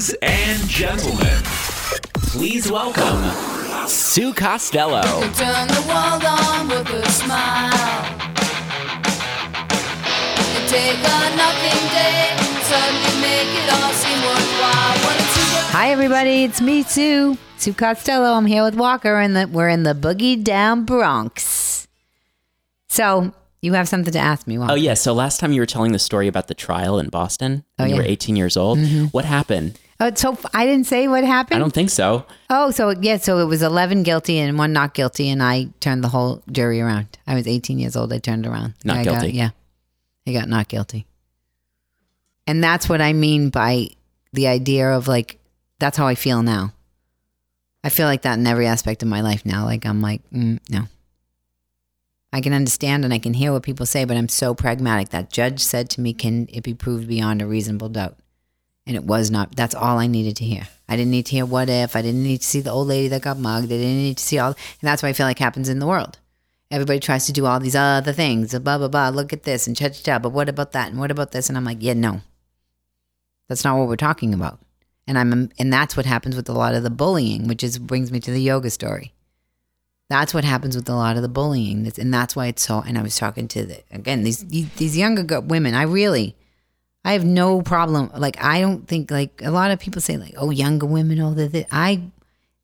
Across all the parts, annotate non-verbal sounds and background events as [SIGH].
Ladies and gentlemen, please welcome Sue Costello. Turn the world on with a smile. You take a nothing day, suddenly make it all seem worthwhile. When it's you Hi, everybody. It's me, Sue. Sue Costello. I'm here with Walker, and the, we're in the Boogie Down Bronx. So, you have something to ask me, Walker. Oh, yeah. So last time you were telling the story about the trial in Boston when Oh, you were. Mm-hmm. 18 years old. What happened? Oh, so I didn't say what happened? I don't think so. Oh, so yeah, so it was 11 guilty and one not guilty, and I turned the whole jury around. I was 18 years old. I turned around. Not I got- guilty. yeah. I got not guilty. And that's what I mean by the idea of like, that's how I feel now. I feel like that in every aspect of my life now. Like, I'm like, mm, no. I can understand and I can hear what people say, but I'm so pragmatic. That judge said to me, Can it be proved beyond a reasonable doubt? And it was not. That's all I needed to hear. I didn't need to hear what if. I didn't need to see the old lady that got mugged. I didn't need to see all. And that's what I feel like happens in the world. Everybody tries to do all these other things. Blah blah blah. Look at this and cha cha cha. But what about that? And what about this? And I'm like, yeah, no. That's not what we're talking about. And I'm and that's what happens with a lot of the bullying, which is brings me to the yoga story. That's what happens with a lot of the bullying, and that's why it's so. And I was talking to the again these these younger women. I really, I have no problem. Like I don't think like a lot of people say like, oh, younger women, oh, that I,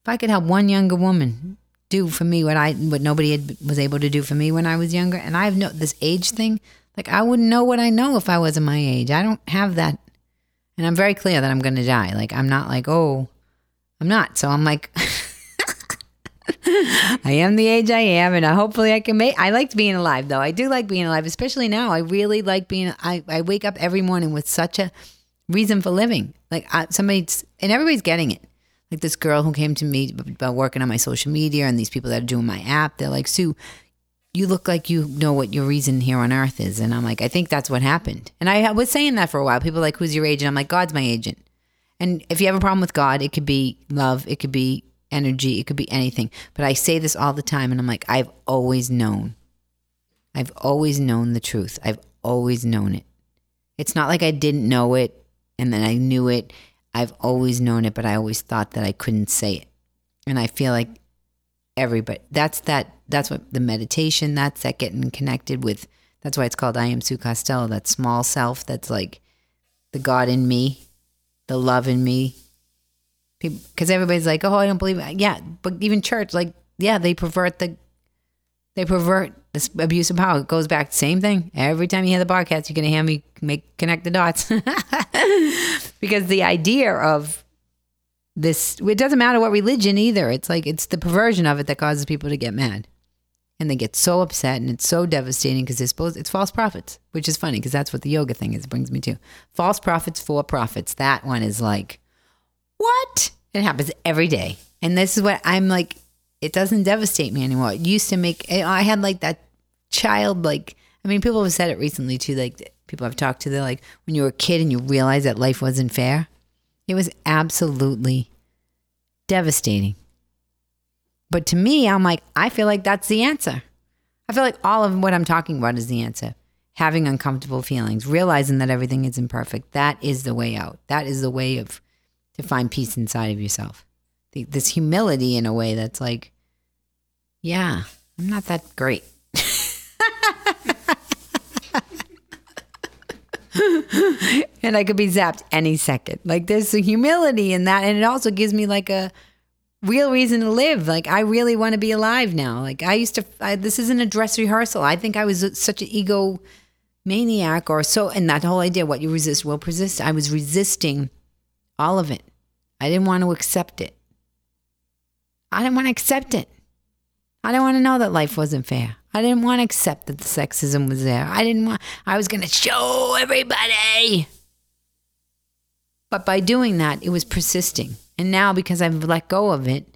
if I could help one younger woman do for me what I what nobody had, was able to do for me when I was younger, and I have no this age thing. Like I wouldn't know what I know if I wasn't my age. I don't have that, and I'm very clear that I'm going to die. Like I'm not like oh, I'm not. So I'm like. [LAUGHS] [LAUGHS] I am the age I am, and I, hopefully I can make. I like being alive, though. I do like being alive, especially now. I really like being. I, I wake up every morning with such a reason for living. Like I, somebody's, and everybody's getting it. Like this girl who came to me about working on my social media, and these people that are doing my app. They're like, Sue, you look like you know what your reason here on earth is, and I'm like, I think that's what happened. And I was saying that for a while. People like, who's your agent? I'm like, God's my agent. And if you have a problem with God, it could be love, it could be energy, it could be anything. But I say this all the time, and I'm like, I've always known. I've always known the truth. I've always known it. It's not like I didn't know it and then I knew it. I've always known it, but I always thought that I couldn't say it. And I feel like everybody that's that that's what the meditation, that's that getting connected with that's why it's called I am Sue Costello, that small self that's like the God in me, the love in me, because everybody's like, oh, I don't believe it. Yeah, but even church, like, yeah, they pervert the, they pervert this abuse of power. It goes back same thing. Every time you hear the podcast, you're gonna hear me make connect the dots, [LAUGHS] because the idea of this, it doesn't matter what religion either. It's like it's the perversion of it that causes people to get mad. And they get so upset and it's so devastating because supposed it's false prophets, which is funny because that's what the yoga thing is. It brings me to false prophets for profits. That one is like, what? It happens every day. And this is what I'm like, it doesn't devastate me anymore. It used to make, I had like that child, like, I mean, people have said it recently too. Like, people I've talked to, they're like, when you were a kid and you realized that life wasn't fair, it was absolutely devastating. But to me, I'm like, I feel like that's the answer. I feel like all of what I'm talking about is the answer. Having uncomfortable feelings, realizing that everything is imperfect, that is the way out. That is the way of to find peace inside of yourself. This humility in a way that's like, yeah, I'm not that great. [LAUGHS] and I could be zapped any second. Like there's a humility in that, and it also gives me like a real reason to live. Like I really want to be alive now. Like I used to. I, this isn't a dress rehearsal. I think I was such an ego maniac or so. And that whole idea, what you resist will persist. I was resisting all of it. I didn't want to accept it. I didn't want to accept it. I didn't want to know that life wasn't fair. I didn't want to accept that the sexism was there. I didn't want, I was going to show everybody. But by doing that, it was persisting. And now because I've let go of it,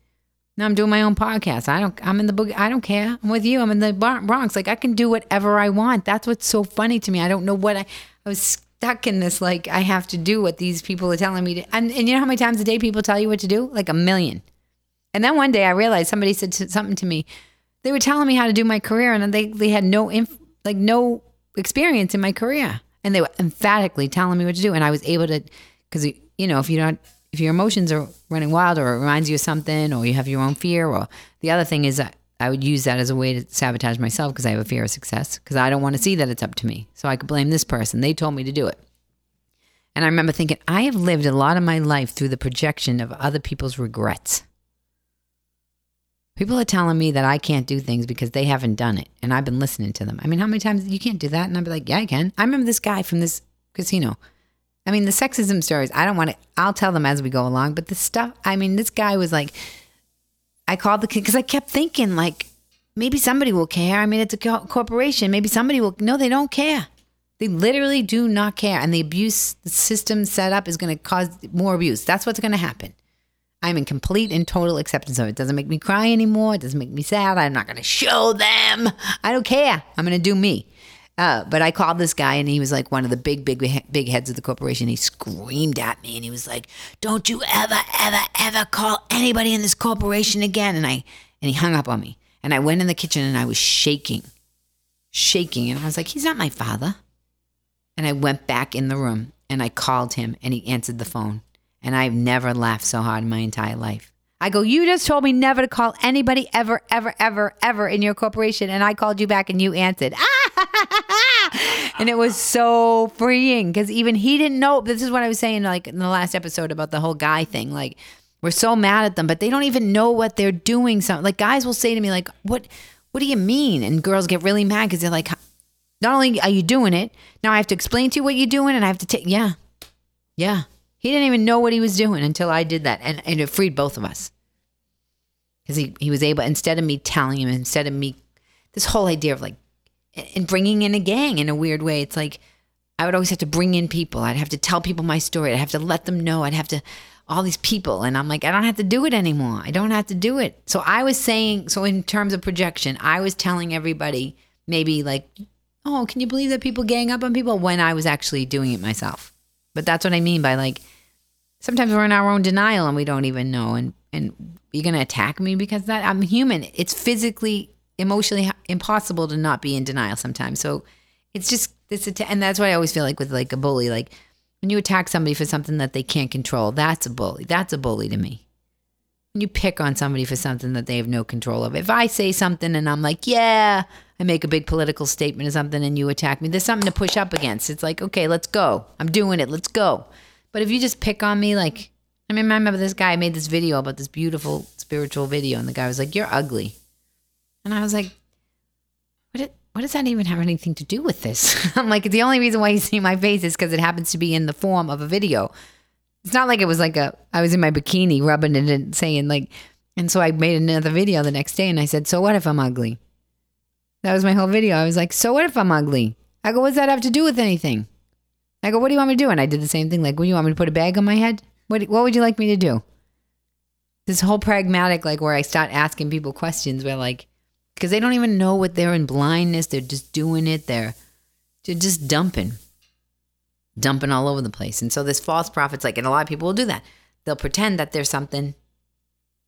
now I'm doing my own podcast. I don't, I'm in the book. I don't care. I'm with you. I'm in the Bronx. Like I can do whatever I want. That's what's so funny to me. I don't know what I, I was stuck in this, like I have to do what these people are telling me to. And, and you know how many times a day people tell you what to do? Like a million. And then one day I realized somebody said something to me. They were telling me how to do my career, and they they had no inf- like no experience in my career, and they were emphatically telling me what to do. And I was able to, because you know, if you don't, if your emotions are running wild or it reminds you of something or you have your own fear or the other thing is that I would use that as a way to sabotage myself because I have a fear of success because I don't want to see that it's up to me. So I could blame this person. They told me to do it. And I remember thinking, I have lived a lot of my life through the projection of other people's regrets. People are telling me that I can't do things because they haven't done it. And I've been listening to them. I mean, how many times you can't do that? And I'd be like, yeah, I can. I remember this guy from this casino. I mean, the sexism stories, I don't want to, I'll tell them as we go along. But the stuff, I mean, this guy was like, I called the kid because I kept thinking, like, maybe somebody will care. I mean, it's a co- corporation. Maybe somebody will. No, they don't care. They literally do not care. And the abuse system set up is going to cause more abuse. That's what's going to happen. I'm in complete and total acceptance of it. It doesn't make me cry anymore. It doesn't make me sad. I'm not going to show them. I don't care. I'm going to do me. Uh, but I called this guy, and he was like one of the big, big, big heads of the corporation. He screamed at me, and he was like, "Don't you ever, ever, ever call anybody in this corporation again!" And I, and he hung up on me. And I went in the kitchen, and I was shaking, shaking, and I was like, "He's not my father." And I went back in the room, and I called him, and he answered the phone. And I've never laughed so hard in my entire life. I go, you just told me never to call anybody ever, ever, ever, ever in your corporation. And I called you back and you answered. [LAUGHS] and it was so freeing because even he didn't know. This is what I was saying, like in the last episode about the whole guy thing. Like, we're so mad at them, but they don't even know what they're doing. So, like, guys will say to me, like, what, what do you mean? And girls get really mad because they're like, not only are you doing it, now I have to explain to you what you're doing and I have to take, yeah, yeah. He didn't even know what he was doing until I did that. And, and it freed both of us. Because he, he was able, instead of me telling him, instead of me, this whole idea of like, and bringing in a gang in a weird way, it's like I would always have to bring in people. I'd have to tell people my story. I'd have to let them know. I'd have to, all these people. And I'm like, I don't have to do it anymore. I don't have to do it. So I was saying, so in terms of projection, I was telling everybody maybe like, oh, can you believe that people gang up on people when I was actually doing it myself? But that's what I mean by like, sometimes we're in our own denial and we don't even know. And and you're gonna attack me because that I'm human. It's physically, emotionally impossible to not be in denial sometimes. So it's just this, and that's why I always feel like with like a bully, like when you attack somebody for something that they can't control, that's a bully. That's a bully to me. When you pick on somebody for something that they have no control of. If I say something and I'm like, yeah, I make a big political statement or something and you attack me, there's something to push up against. It's like, okay, let's go. I'm doing it. Let's go. But if you just pick on me, like, I mean, I remember this guy made this video about this beautiful spiritual video, and the guy was like, You're ugly. And I was like, What, what does that even have anything to do with this? [LAUGHS] I'm like, The only reason why you see my face is because it happens to be in the form of a video. It's not like it was like a, I was in my bikini rubbing it and saying, like, and so I made another video the next day and I said, So what if I'm ugly? That was my whole video. I was like, So what if I'm ugly? I go, What does that have to do with anything? I go, what do you want me to do? And I did the same thing. Like, what do you want me to put a bag on my head? What, what would you like me to do? This whole pragmatic, like where I start asking people questions where like, because they don't even know what they're in blindness. They're just doing it. They're, they're just dumping, dumping all over the place. And so this false prophet's like, and a lot of people will do that. They'll pretend that there's something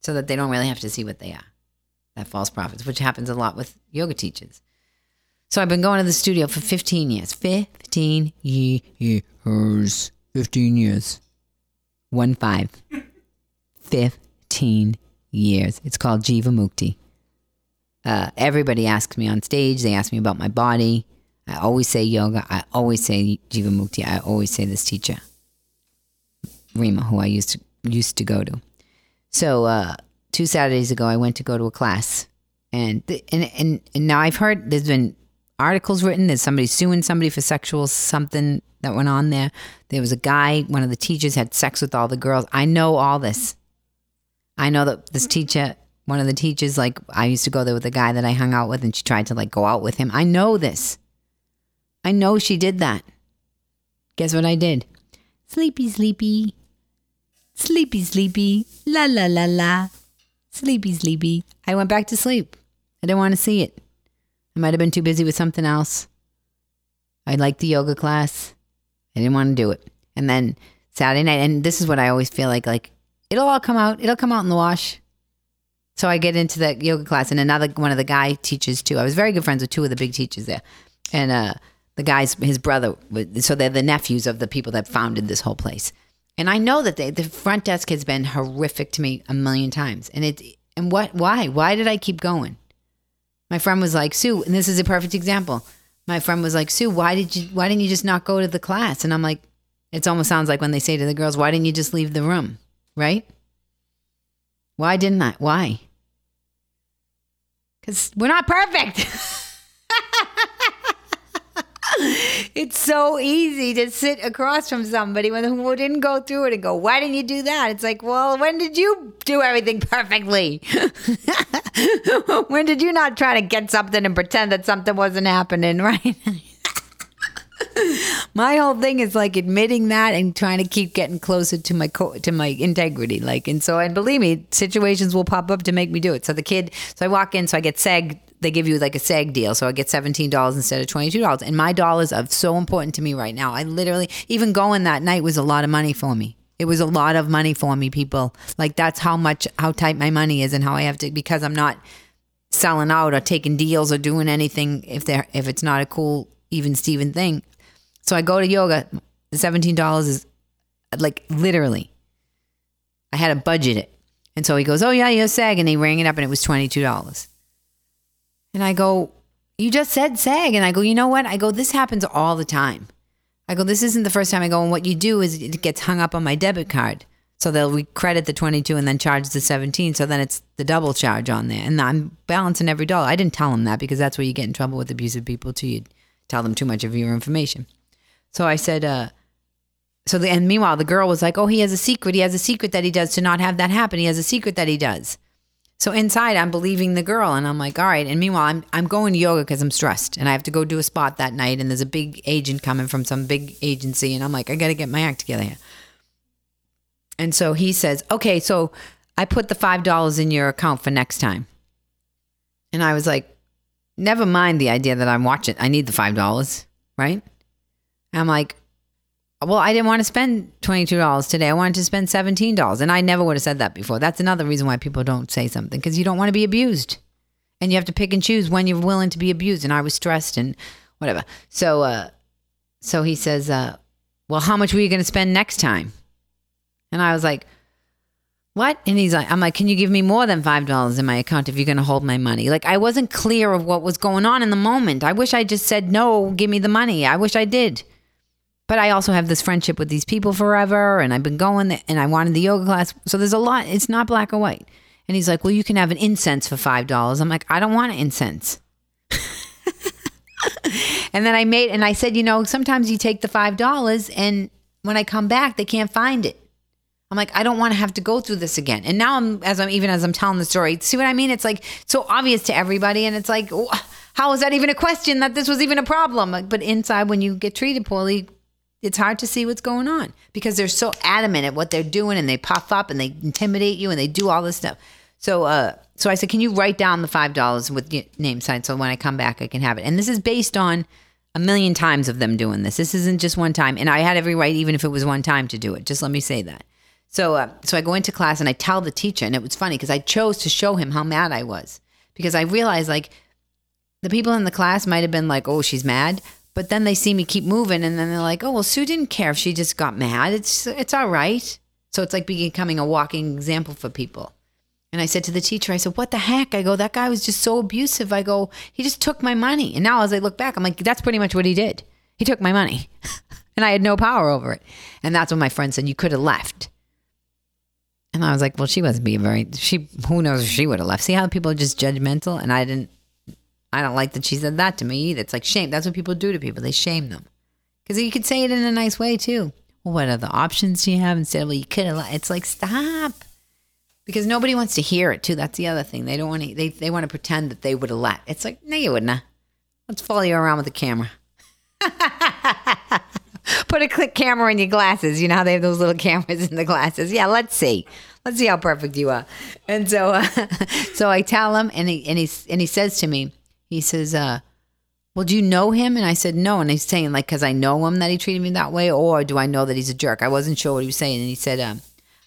so that they don't really have to see what they are. That false prophets, which happens a lot with yoga teachers. So I've been going to the studio for 15 years. 15 years. 15 years. One five. [LAUGHS] 15 years. It's called Jivamukti. Uh, everybody asks me on stage. They ask me about my body. I always say yoga. I always say Jivamukti. I always say this teacher, Rima, who I used to used to go to. So uh, two Saturdays ago, I went to go to a class, and and and, and now I've heard there's been articles written. There's somebody suing somebody for sexual something that went on there. There was a guy, one of the teachers had sex with all the girls. I know all this. I know that this teacher, one of the teachers, like I used to go there with a guy that I hung out with and she tried to like go out with him. I know this. I know she did that. Guess what I did? Sleepy, sleepy. Sleepy, sleepy. La, la, la, la. Sleepy, sleepy. I went back to sleep. I didn't want to see it. I might have been too busy with something else. I liked the yoga class. I didn't want to do it. And then Saturday night, and this is what I always feel like, like it'll all come out. It'll come out in the wash. So I get into the yoga class, and another one of the guy teachers too. I was very good friends with two of the big teachers there, and uh, the guy's his brother. So they're the nephews of the people that founded this whole place. And I know that they, the front desk has been horrific to me a million times. And it and what why? Why did I keep going? My friend was like, Sue, and this is a perfect example. My friend was like, Sue, why did you why didn't you just not go to the class? And I'm like, it almost sounds like when they say to the girls, why didn't you just leave the room? Right? Why didn't I? Why? Because we're not perfect. [LAUGHS] it's so easy to sit across from somebody when who didn't go through it and go, "Why didn't you do that?" It's like, well, when did you do everything perfectly? [LAUGHS] when did you not try to get something and pretend that something wasn't happening, [LAUGHS] right? [LAUGHS] my whole thing is like admitting that and trying to keep getting closer to my co- to my integrity like and so and believe me situations will pop up to make me do it. So the kid so i walk in so i get SAG they give you like a SAG deal. So i get $17 instead of $22 and my dollars are so important to me right now. I literally even going that night was a lot of money for me. It was a lot of money for me people. Like that's how much how tight my money is and how i have to because i'm not selling out or taking deals or doing anything if they're if it's not a cool even Steven thing. So I go to yoga. Seventeen dollars is like literally. I had to budget it, and so he goes, "Oh yeah, you're SAG," and he rang it up, and it was twenty two dollars. And I go, "You just said SAG," and I go, "You know what?" I go, "This happens all the time." I go, "This isn't the first time." I go, "And what you do is it gets hung up on my debit card." So they'll credit the 22 and then charge the 17. So then it's the double charge on there. And I'm balancing every dollar. I didn't tell him that because that's where you get in trouble with abusive people too. You tell them too much of your information. So I said, uh, so the, and meanwhile, the girl was like, oh, he has a secret. He has a secret that he does to not have that happen. He has a secret that he does. So inside, I'm believing the girl, and I'm like, all right. And meanwhile, I'm I'm going to yoga because I'm stressed, and I have to go do a spot that night. And there's a big agent coming from some big agency, and I'm like, I got to get my act together here. And so he says, okay, so I put the five dollars in your account for next time. And I was like, never mind the idea that I'm watching. I need the five dollars, right? I'm like, well, I didn't want to spend $22 today. I wanted to spend $17. And I never would have said that before. That's another reason why people don't say something because you don't want to be abused. And you have to pick and choose when you're willing to be abused. And I was stressed and whatever. So, uh, so he says, uh, well, how much were you going to spend next time? And I was like, what? And he's like, I'm like, can you give me more than $5 in my account if you're going to hold my money? Like, I wasn't clear of what was going on in the moment. I wish I just said, no, give me the money. I wish I did. But I also have this friendship with these people forever, and I've been going and I wanted the yoga class. So there's a lot. It's not black or white. And he's like, well, you can have an incense for $5. I'm like, I don't want an incense. [LAUGHS] and then I made, and I said, you know, sometimes you take the $5 and when I come back, they can't find it. I'm like, I don't want to have to go through this again. And now I'm, as I'm even as I'm telling the story, see what I mean? It's like so obvious to everybody, and it's like, how is that even a question that this was even a problem? But inside, when you get treated poorly, it's hard to see what's going on because they're so adamant at what they're doing, and they puff up and they intimidate you, and they do all this stuff. So, uh, so I said, can you write down the five dollars with your name sign so when I come back, I can have it? And this is based on a million times of them doing this. This isn't just one time, and I had every right, even if it was one time, to do it. Just let me say that. So, uh, so I go into class and I tell the teacher, and it was funny because I chose to show him how mad I was because I realized like the people in the class might have been like, "Oh, she's mad," but then they see me keep moving, and then they're like, "Oh, well, Sue didn't care if she just got mad. It's it's all right." So it's like becoming a walking example for people. And I said to the teacher, I said, "What the heck?" I go, "That guy was just so abusive." I go, "He just took my money." And now as I look back, I'm like, "That's pretty much what he did. He took my money." [LAUGHS] and I had no power over it. And that's when my friend said, "You could have left." And I was like, well, she wasn't being very, she, who knows if she would have left. See how people are just judgmental? And I didn't, I don't like that she said that to me either. It's like shame. That's what people do to people. They shame them. Because you could say it in a nice way too. Well, what other options do you have instead of, well, you could have, it's like, stop. Because nobody wants to hear it too. That's the other thing. They don't want to, they, they want to pretend that they would have let. It's like, no, you wouldn't have. Let's follow you around with the camera. [LAUGHS] Put a click camera in your glasses. You know how they have those little cameras in the glasses. Yeah, let's see. Let's see how perfect you are. And so, uh, [LAUGHS] so I tell him, and he and he and he says to me, he says, uh, "Well, do you know him?" And I said, "No." And he's saying like, "Cause I know him that he treated me that way, or do I know that he's a jerk?" I wasn't sure what he was saying, and he said, um,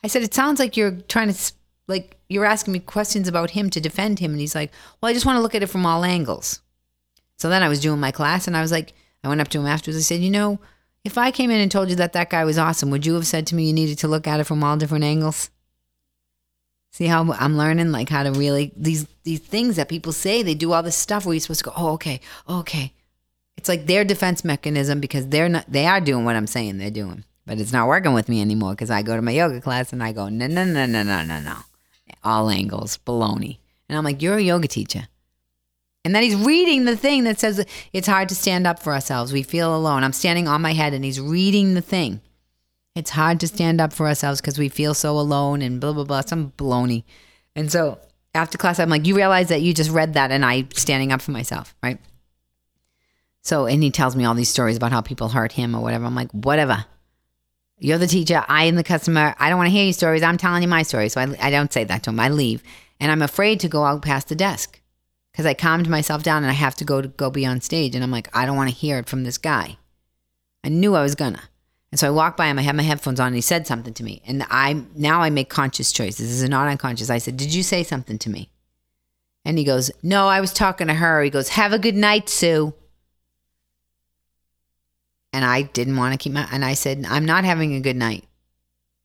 "I said it sounds like you're trying to like you're asking me questions about him to defend him." And he's like, "Well, I just want to look at it from all angles." So then I was doing my class, and I was like, I went up to him afterwards. I said, "You know." If I came in and told you that that guy was awesome, would you have said to me you needed to look at it from all different angles? See how I'm learning like how to really these these things that people say they do all this stuff where you're supposed to go oh okay oh, okay. It's like their defense mechanism because they're not they are doing what I'm saying they're doing but it's not working with me anymore because I go to my yoga class and I go no no no no no no no. All angles baloney. And I'm like you're a yoga teacher. And then he's reading the thing that says it's hard to stand up for ourselves. We feel alone. I'm standing on my head and he's reading the thing it's hard to stand up for ourselves because we feel so alone and blah, blah, blah, some baloney. And so after class, I'm like, you realize that you just read that and I standing up for myself, right? So, and he tells me all these stories about how people hurt him or whatever. I'm like, whatever. You're the teacher. I am the customer. I don't want to hear your stories. I'm telling you my story. So I, I don't say that to him. I leave. And I'm afraid to go out past the desk because I calmed myself down and I have to go to go be on stage. And I'm like, I don't want to hear it from this guy. I knew I was gonna. And so I walked by him, I had my headphones on, and he said something to me. And I now I make conscious choices. This is not unconscious. I said, Did you say something to me? And he goes, No, I was talking to her. He goes, Have a good night, Sue. And I didn't want to keep my and I said, I'm not having a good night.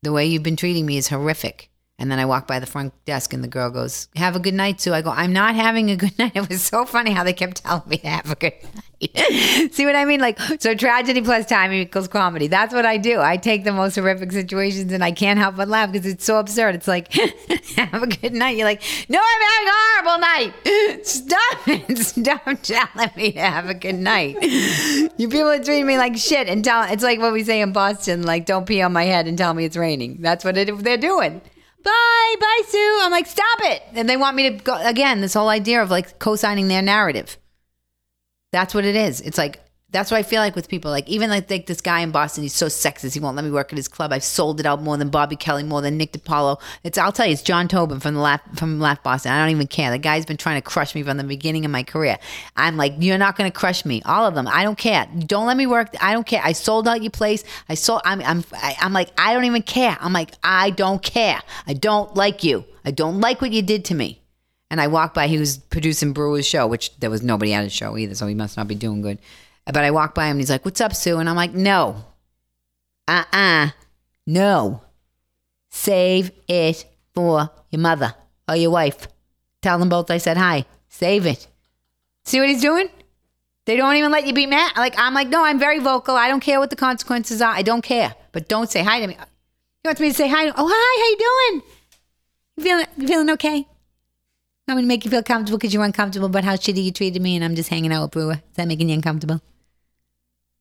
The way you've been treating me is horrific. And then I walk by the front desk and the girl goes, Have a good night, Sue. I go, I'm not having a good [LAUGHS] night. It was so funny how they kept telling me to have a good night. [LAUGHS] See what I mean? Like, so tragedy plus time equals comedy. That's what I do. I take the most horrific situations and I can't help but laugh because it's so absurd. It's like, [LAUGHS] Have a good night. You're like, No, I'm having a horrible night. Stop it. Stop telling me to have a good night. You people are treating me like shit and tell it's like what we say in Boston, like, don't pee on my head and tell me it's raining. That's what it, they're doing bye, bye, Sue. I'm like, stop it. And they want me to go again, this whole idea of like co signing their narrative. That's what it is. It's like, that's what I feel like with people. Like, even like, like this guy in Boston, he's so sexist. He won't let me work at his club. I've sold it out more than Bobby Kelly, more than Nick DiPaolo. It's, I'll tell you, it's John Tobin from the Laugh, from Laugh Boston. I don't even care. The guy's been trying to crush me from the beginning of my career. I'm like, you're not going to crush me. All of them. I don't care. Don't let me work. I don't care. I sold out your place. I sold, I'm, I'm, I'm like, I don't even care. I'm like, I don't care. I don't like you. I don't like what you did to me. And I walked by, he was producing Breuer's show, which there was nobody at his show either, so he must not be doing good. But I walk by him and he's like, What's up, Sue? And I'm like, No. Uh uh No. Save it for your mother or your wife. Tell them both I said hi. Save it. See what he's doing? They don't even let you be mad. Like, I'm like, No, I'm very vocal. I don't care what the consequences are. I don't care. But don't say hi to me. He wants me to say hi. Oh, hi. How you doing? You feeling, you feeling okay? I'm going to make you feel comfortable because you're uncomfortable about how shitty you treated me and I'm just hanging out with Breuer. Is that making you uncomfortable?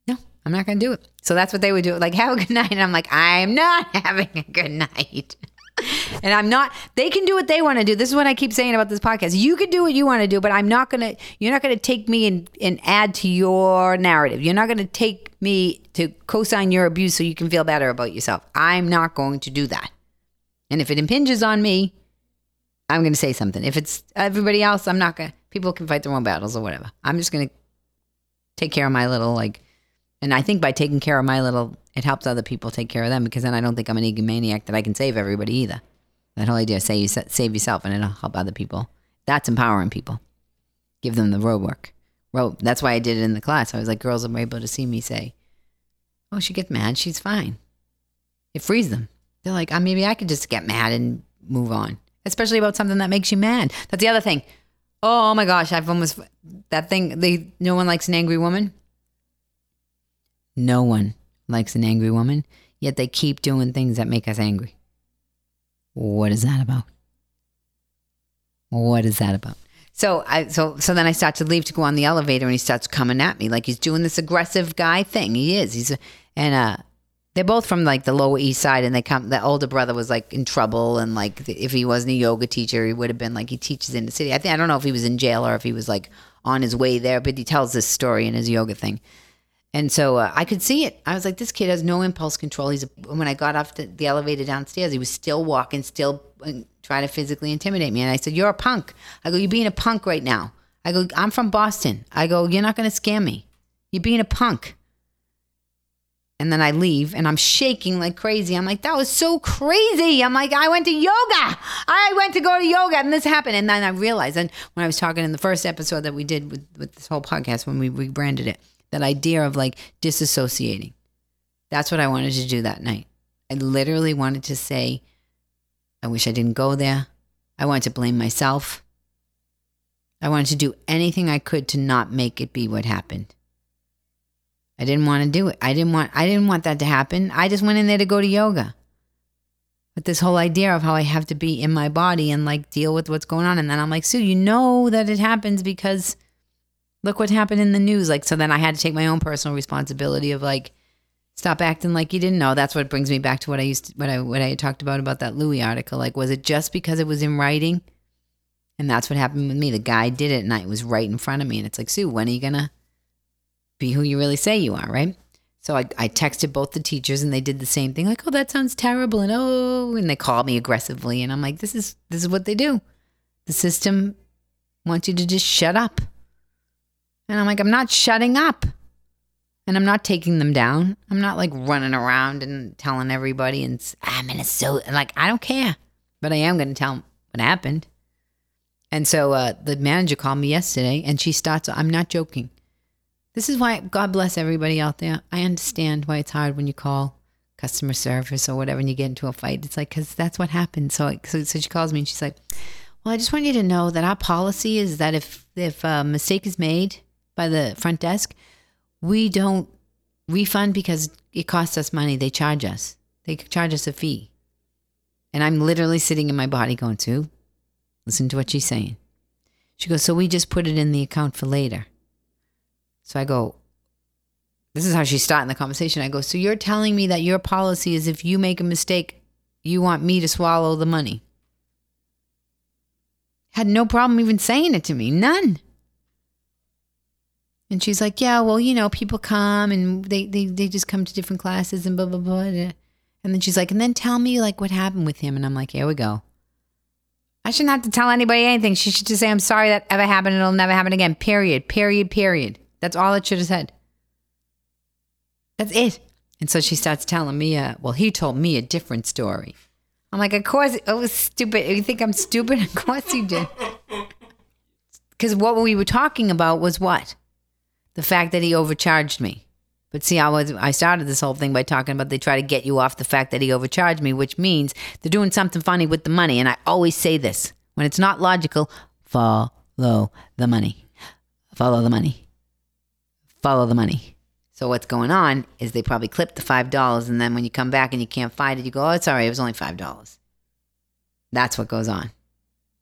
No, I'm not going to do it. So that's what they would do. Like, have a good [LAUGHS] night. And I'm like, I'm not [LAUGHS] having a good night. [LAUGHS] and I'm not, they can do what they want to do. This is what I keep saying about this podcast. You can do what you want to do, but I'm not going to, you're not going to take me and, and add to your narrative. You're not going to take me to co sign your abuse so you can feel better about yourself. I'm not going to do that. And if it impinges on me, I'm going to say something. If it's everybody else, I'm not going to. People can fight their own battles or whatever. I'm just going to take care of my little, like, and I think by taking care of my little, it helps other people take care of them because then I don't think I'm an egomaniac that I can save everybody either. That whole idea, say you save yourself and it'll help other people. That's empowering people. Give them the road work. Road. That's why I did it in the class. I was like, girls are able to see me say, "Oh, she gets mad. She's fine." It frees them. They're like, oh, maybe I could just get mad and move on especially about something that makes you mad. That's the other thing. Oh my gosh, I've almost that thing. They no one likes an angry woman. No one likes an angry woman, yet they keep doing things that make us angry. What is that about? What is that about? So I so so then I start to leave to go on the elevator and he starts coming at me like he's doing this aggressive guy thing. He is. He's a, and uh they're both from like the Lower East Side, and they come. The older brother was like in trouble, and like if he wasn't a yoga teacher, he would have been like he teaches in the city. I think I don't know if he was in jail or if he was like on his way there, but he tells this story in his yoga thing. And so uh, I could see it. I was like, this kid has no impulse control. He's a, when I got off the, the elevator downstairs, he was still walking, still uh, trying to physically intimidate me. And I said, "You're a punk." I go, "You're being a punk right now." I go, "I'm from Boston." I go, "You're not going to scare me. You're being a punk." And then I leave and I'm shaking like crazy. I'm like, that was so crazy. I'm like, I went to yoga. I went to go to yoga and this happened. And then I realized, and when I was talking in the first episode that we did with, with this whole podcast, when we rebranded it, that idea of like disassociating. That's what I wanted to do that night. I literally wanted to say, I wish I didn't go there. I wanted to blame myself. I wanted to do anything I could to not make it be what happened. I didn't want to do it. I didn't want I didn't want that to happen. I just went in there to go to yoga. But this whole idea of how I have to be in my body and like deal with what's going on and then I'm like, "Sue, you know that it happens because look what happened in the news." Like so then I had to take my own personal responsibility of like stop acting like you didn't know. That's what brings me back to what I used to, what I what I talked about about that Louis article. Like was it just because it was in writing? And that's what happened with me. The guy did it and I it was right in front of me and it's like, "Sue, when are you going to be who you really say you are, right? So I, I texted both the teachers and they did the same thing, like, oh, that sounds terrible. And oh, and they called me aggressively. And I'm like, this is this is what they do. The system wants you to just shut up. And I'm like, I'm not shutting up. And I'm not taking them down. I'm not like running around and telling everybody and I'm in a so and like I don't care. But I am gonna tell them what happened. And so uh, the manager called me yesterday and she starts, I'm not joking. This is why God bless everybody out there. I understand why it's hard when you call customer service or whatever and you get into a fight. It's like because that's what happens. So, so, so she calls me and she's like, "Well, I just want you to know that our policy is that if if a mistake is made by the front desk, we don't refund because it costs us money. They charge us. They charge us a fee." And I'm literally sitting in my body going to listen to what she's saying. She goes, "So we just put it in the account for later." So I go, this is how she's starting the conversation. I go, so you're telling me that your policy is if you make a mistake, you want me to swallow the money? Had no problem even saying it to me, none. And she's like, yeah, well, you know, people come and they, they, they just come to different classes and blah, blah, blah. And uh, then she's like, and then tell me like what happened with him. And I'm like, here we go. I shouldn't have to tell anybody anything. She should just say, I'm sorry that ever happened. It'll never happen again. Period. Period. Period. That's all it should have said. That's it. And so she starts telling me, well, he told me a different story. I'm like, of course, it was stupid. You think I'm stupid? [LAUGHS] Of course you did. Because what we were talking about was what? The fact that he overcharged me. But see, I was I started this whole thing by talking about they try to get you off the fact that he overcharged me, which means they're doing something funny with the money. And I always say this when it's not logical: follow the money, follow the money, follow the money. So what's going on is they probably clip the five dollars, and then when you come back and you can't find it, you go, "Oh, sorry, it was only five dollars." That's what goes on.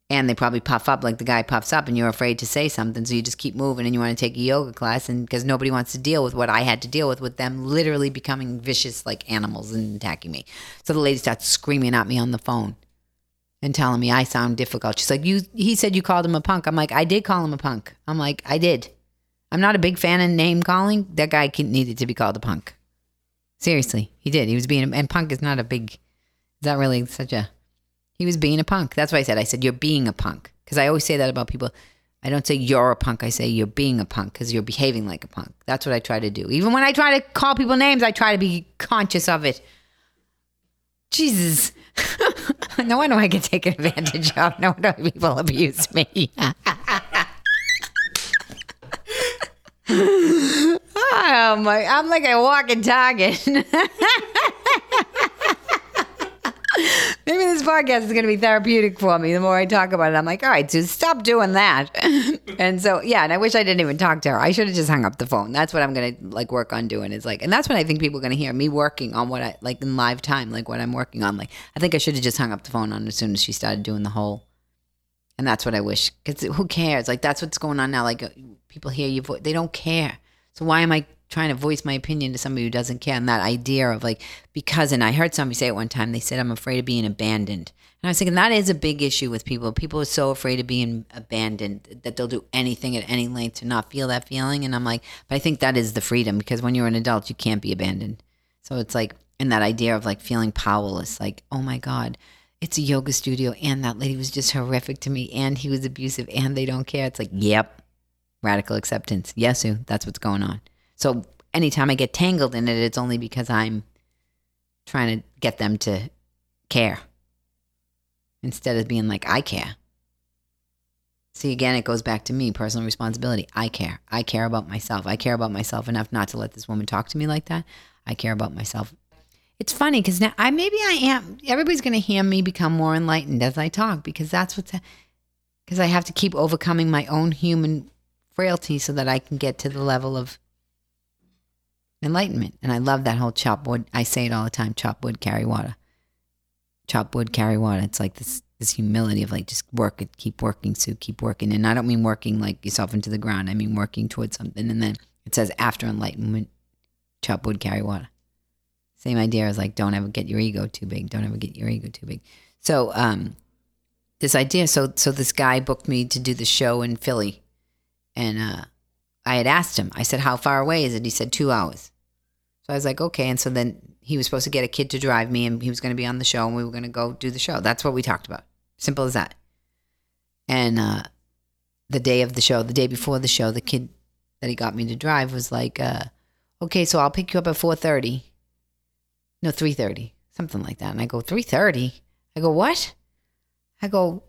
And they probably puff up like the guy puffs up, and you're afraid to say something, so you just keep moving, and you want to take a yoga class, and because nobody wants to deal with what I had to deal with, with them literally becoming vicious like animals and attacking me. So the lady starts screaming at me on the phone and telling me I sound difficult. She's like, "You," he said you called him a punk. I'm like, I did call him a punk. I'm like, I did. I'm not a big fan of name calling. That guy needed to be called a punk. Seriously, he did. He was being, and punk is not a big, is that really such a, he was being a punk. That's what I said. I said, you're being a punk. Because I always say that about people. I don't say you're a punk. I say you're being a punk because you're behaving like a punk. That's what I try to do. Even when I try to call people names, I try to be conscious of it. Jesus. [LAUGHS] no wonder I get taken advantage of. No wonder people abuse me. [LAUGHS] Oh my! I'm like a walking target. [LAUGHS] Maybe this podcast is going to be therapeutic for me. The more I talk about it, I'm like, all right, so stop doing that. [LAUGHS] and so, yeah, and I wish I didn't even talk to her. I should have just hung up the phone. That's what I'm going to like work on doing. Is like, and that's what I think people are going to hear me working on what I like in live time, like what I'm working on. Like, I think I should have just hung up the phone on as soon as she started doing the whole. And that's what I wish. Because who cares? Like, that's what's going on now. Like, uh, people hear your voice, they don't care. So why am I trying to voice my opinion to somebody who doesn't care? And that idea of like, because, and I heard somebody say it one time, they said, I'm afraid of being abandoned. And I was thinking that is a big issue with people. People are so afraid of being abandoned that they'll do anything at any length to not feel that feeling. And I'm like, but I think that is the freedom because when you're an adult, you can't be abandoned. So it's like, and that idea of like feeling powerless, like, oh my God, it's a yoga studio and that lady was just horrific to me and he was abusive and they don't care. It's like, yep, radical acceptance. Yes, Sue, that's what's going on. So anytime I get tangled in it, it's only because I'm trying to get them to care instead of being like, I care. See, again, it goes back to me personal responsibility. I care. I care about myself. I care about myself enough not to let this woman talk to me like that. I care about myself. It's funny because now I maybe I am. Everybody's going to hear me become more enlightened as I talk because that's what's because I have to keep overcoming my own human frailty so that I can get to the level of enlightenment. And I love that whole chop wood. I say it all the time: chop wood, carry water. Chop wood, carry water. It's like this this humility of like just work it, keep working, Sue, keep working. And I don't mean working like yourself into the ground. I mean working towards something. And then it says after enlightenment, chop wood, carry water. Same idea as like don't ever get your ego too big. Don't ever get your ego too big. So um, this idea. So so this guy booked me to do the show in Philly, and uh, I had asked him. I said, "How far away is it?" He said, two hours." So I was like, "Okay." And so then he was supposed to get a kid to drive me, and he was going to be on the show, and we were going to go do the show. That's what we talked about. Simple as that. And uh, the day of the show, the day before the show, the kid that he got me to drive was like, uh, "Okay, so I'll pick you up at 4:30." No, 3:30, something like that. And I go, "3:30?" I go, "What?" I go,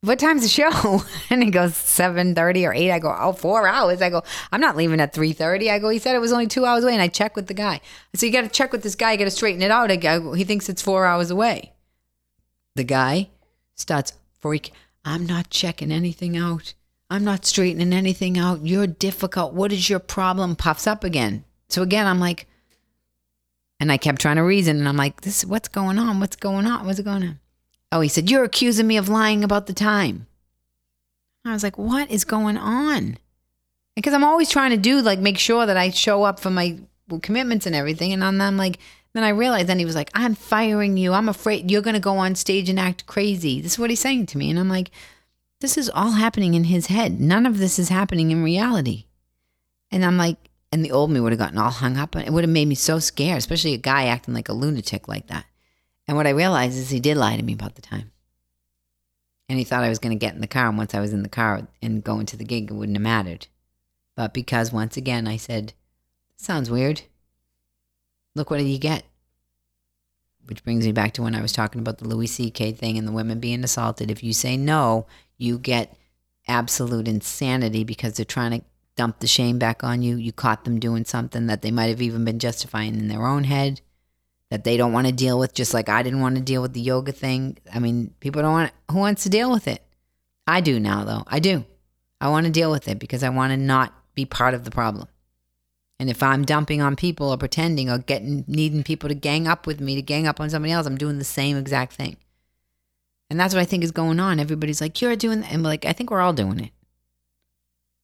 "What time's the show?" [LAUGHS] And he goes, "7:30 or 8." I go, oh, four hours." I go, "I'm not leaving at 3:30." I go, "He said it was only 2 hours away." And I check with the guy. So you got to check with this guy, you got to straighten it out. Go, he thinks it's 4 hours away. The guy starts freak. I'm not checking anything out. I'm not straightening anything out. You're difficult. What is your problem? Puffs up again. So again, I'm like, and I kept trying to reason, and I'm like, this, what's going on? What's going on? What's going on? Oh, he said, you're accusing me of lying about the time. I was like, what is going on? Because I'm always trying to do like make sure that I show up for my commitments and everything. And then I'm like, then I realized, then he was like, I'm firing you. I'm afraid you're going to go on stage and act crazy. This is what he's saying to me. And I'm like, this is all happening in his head. None of this is happening in reality. And I'm like, and the old me would have gotten all hung up. And it would have made me so scared, especially a guy acting like a lunatic like that. And what I realized is he did lie to me about the time. And he thought I was going to get in the car. And once I was in the car and going to the gig, it wouldn't have mattered. But because once again I said, sounds weird. Look what you get. Which brings me back to when I was talking about the Louis C.K. thing and the women being assaulted. If you say no, you get absolute insanity because they're trying to dump the shame back on you. You caught them doing something that they might have even been justifying in their own head that they don't want to deal with, just like I didn't want to deal with the yoga thing. I mean, people don't want who wants to deal with it? I do now, though. I do. I want to deal with it because I want to not be part of the problem. And if I'm dumping on people or pretending or getting needing people to gang up with me to gang up on somebody else, I'm doing the same exact thing. And that's what I think is going on. Everybody's like, "You're doing," and like, I think we're all doing it.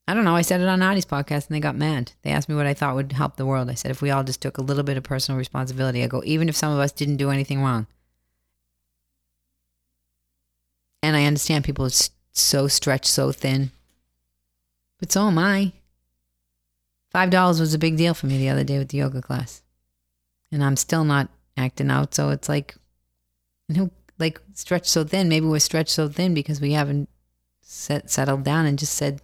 I don't know. I said it on Nadi's podcast and they got mad. They asked me what I thought would help the world. I said if we all just took a little bit of personal responsibility, I go, even if some of us didn't do anything wrong. And I understand people are so stretched, so thin. But so am I. Five dollars was a big deal for me the other day with the yoga class. And I'm still not acting out. So it's like, and who like stretched so thin? Maybe we're stretched so thin because we haven't set, settled down and just said,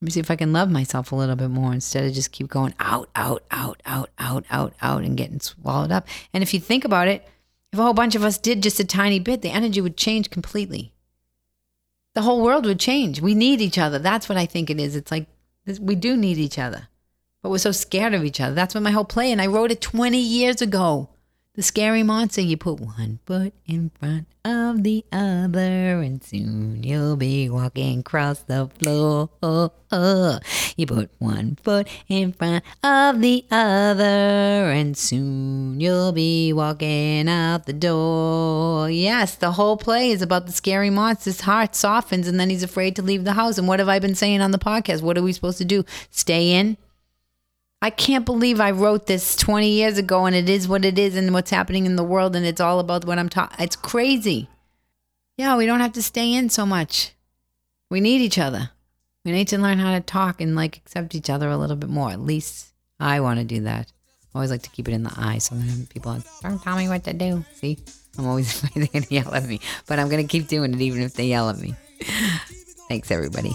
let me see if I can love myself a little bit more instead of just keep going out, out, out, out, out, out, out, and getting swallowed up. And if you think about it, if a whole bunch of us did just a tiny bit, the energy would change completely. The whole world would change. We need each other. That's what I think it is. It's like we do need each other, but we're so scared of each other. That's what my whole play, and I wrote it 20 years ago. The scary monster, you put one foot in front of the other, and soon you'll be walking across the floor. You put one foot in front of the other, and soon you'll be walking out the door. Yes, the whole play is about the scary monster's heart softens, and then he's afraid to leave the house. And what have I been saying on the podcast? What are we supposed to do? Stay in? I can't believe I wrote this 20 years ago and it is what it is and what's happening in the world and it's all about what I'm talking. It's crazy. Yeah, we don't have to stay in so much. We need each other. We need to learn how to talk and like accept each other a little bit more. At least I want to do that. I always like to keep it in the eye so then people don't tell me what to do. See, I'm always [LAUGHS] afraid they're going to yell at me, but I'm going to keep doing it even if they yell at me. [LAUGHS] Thanks, everybody.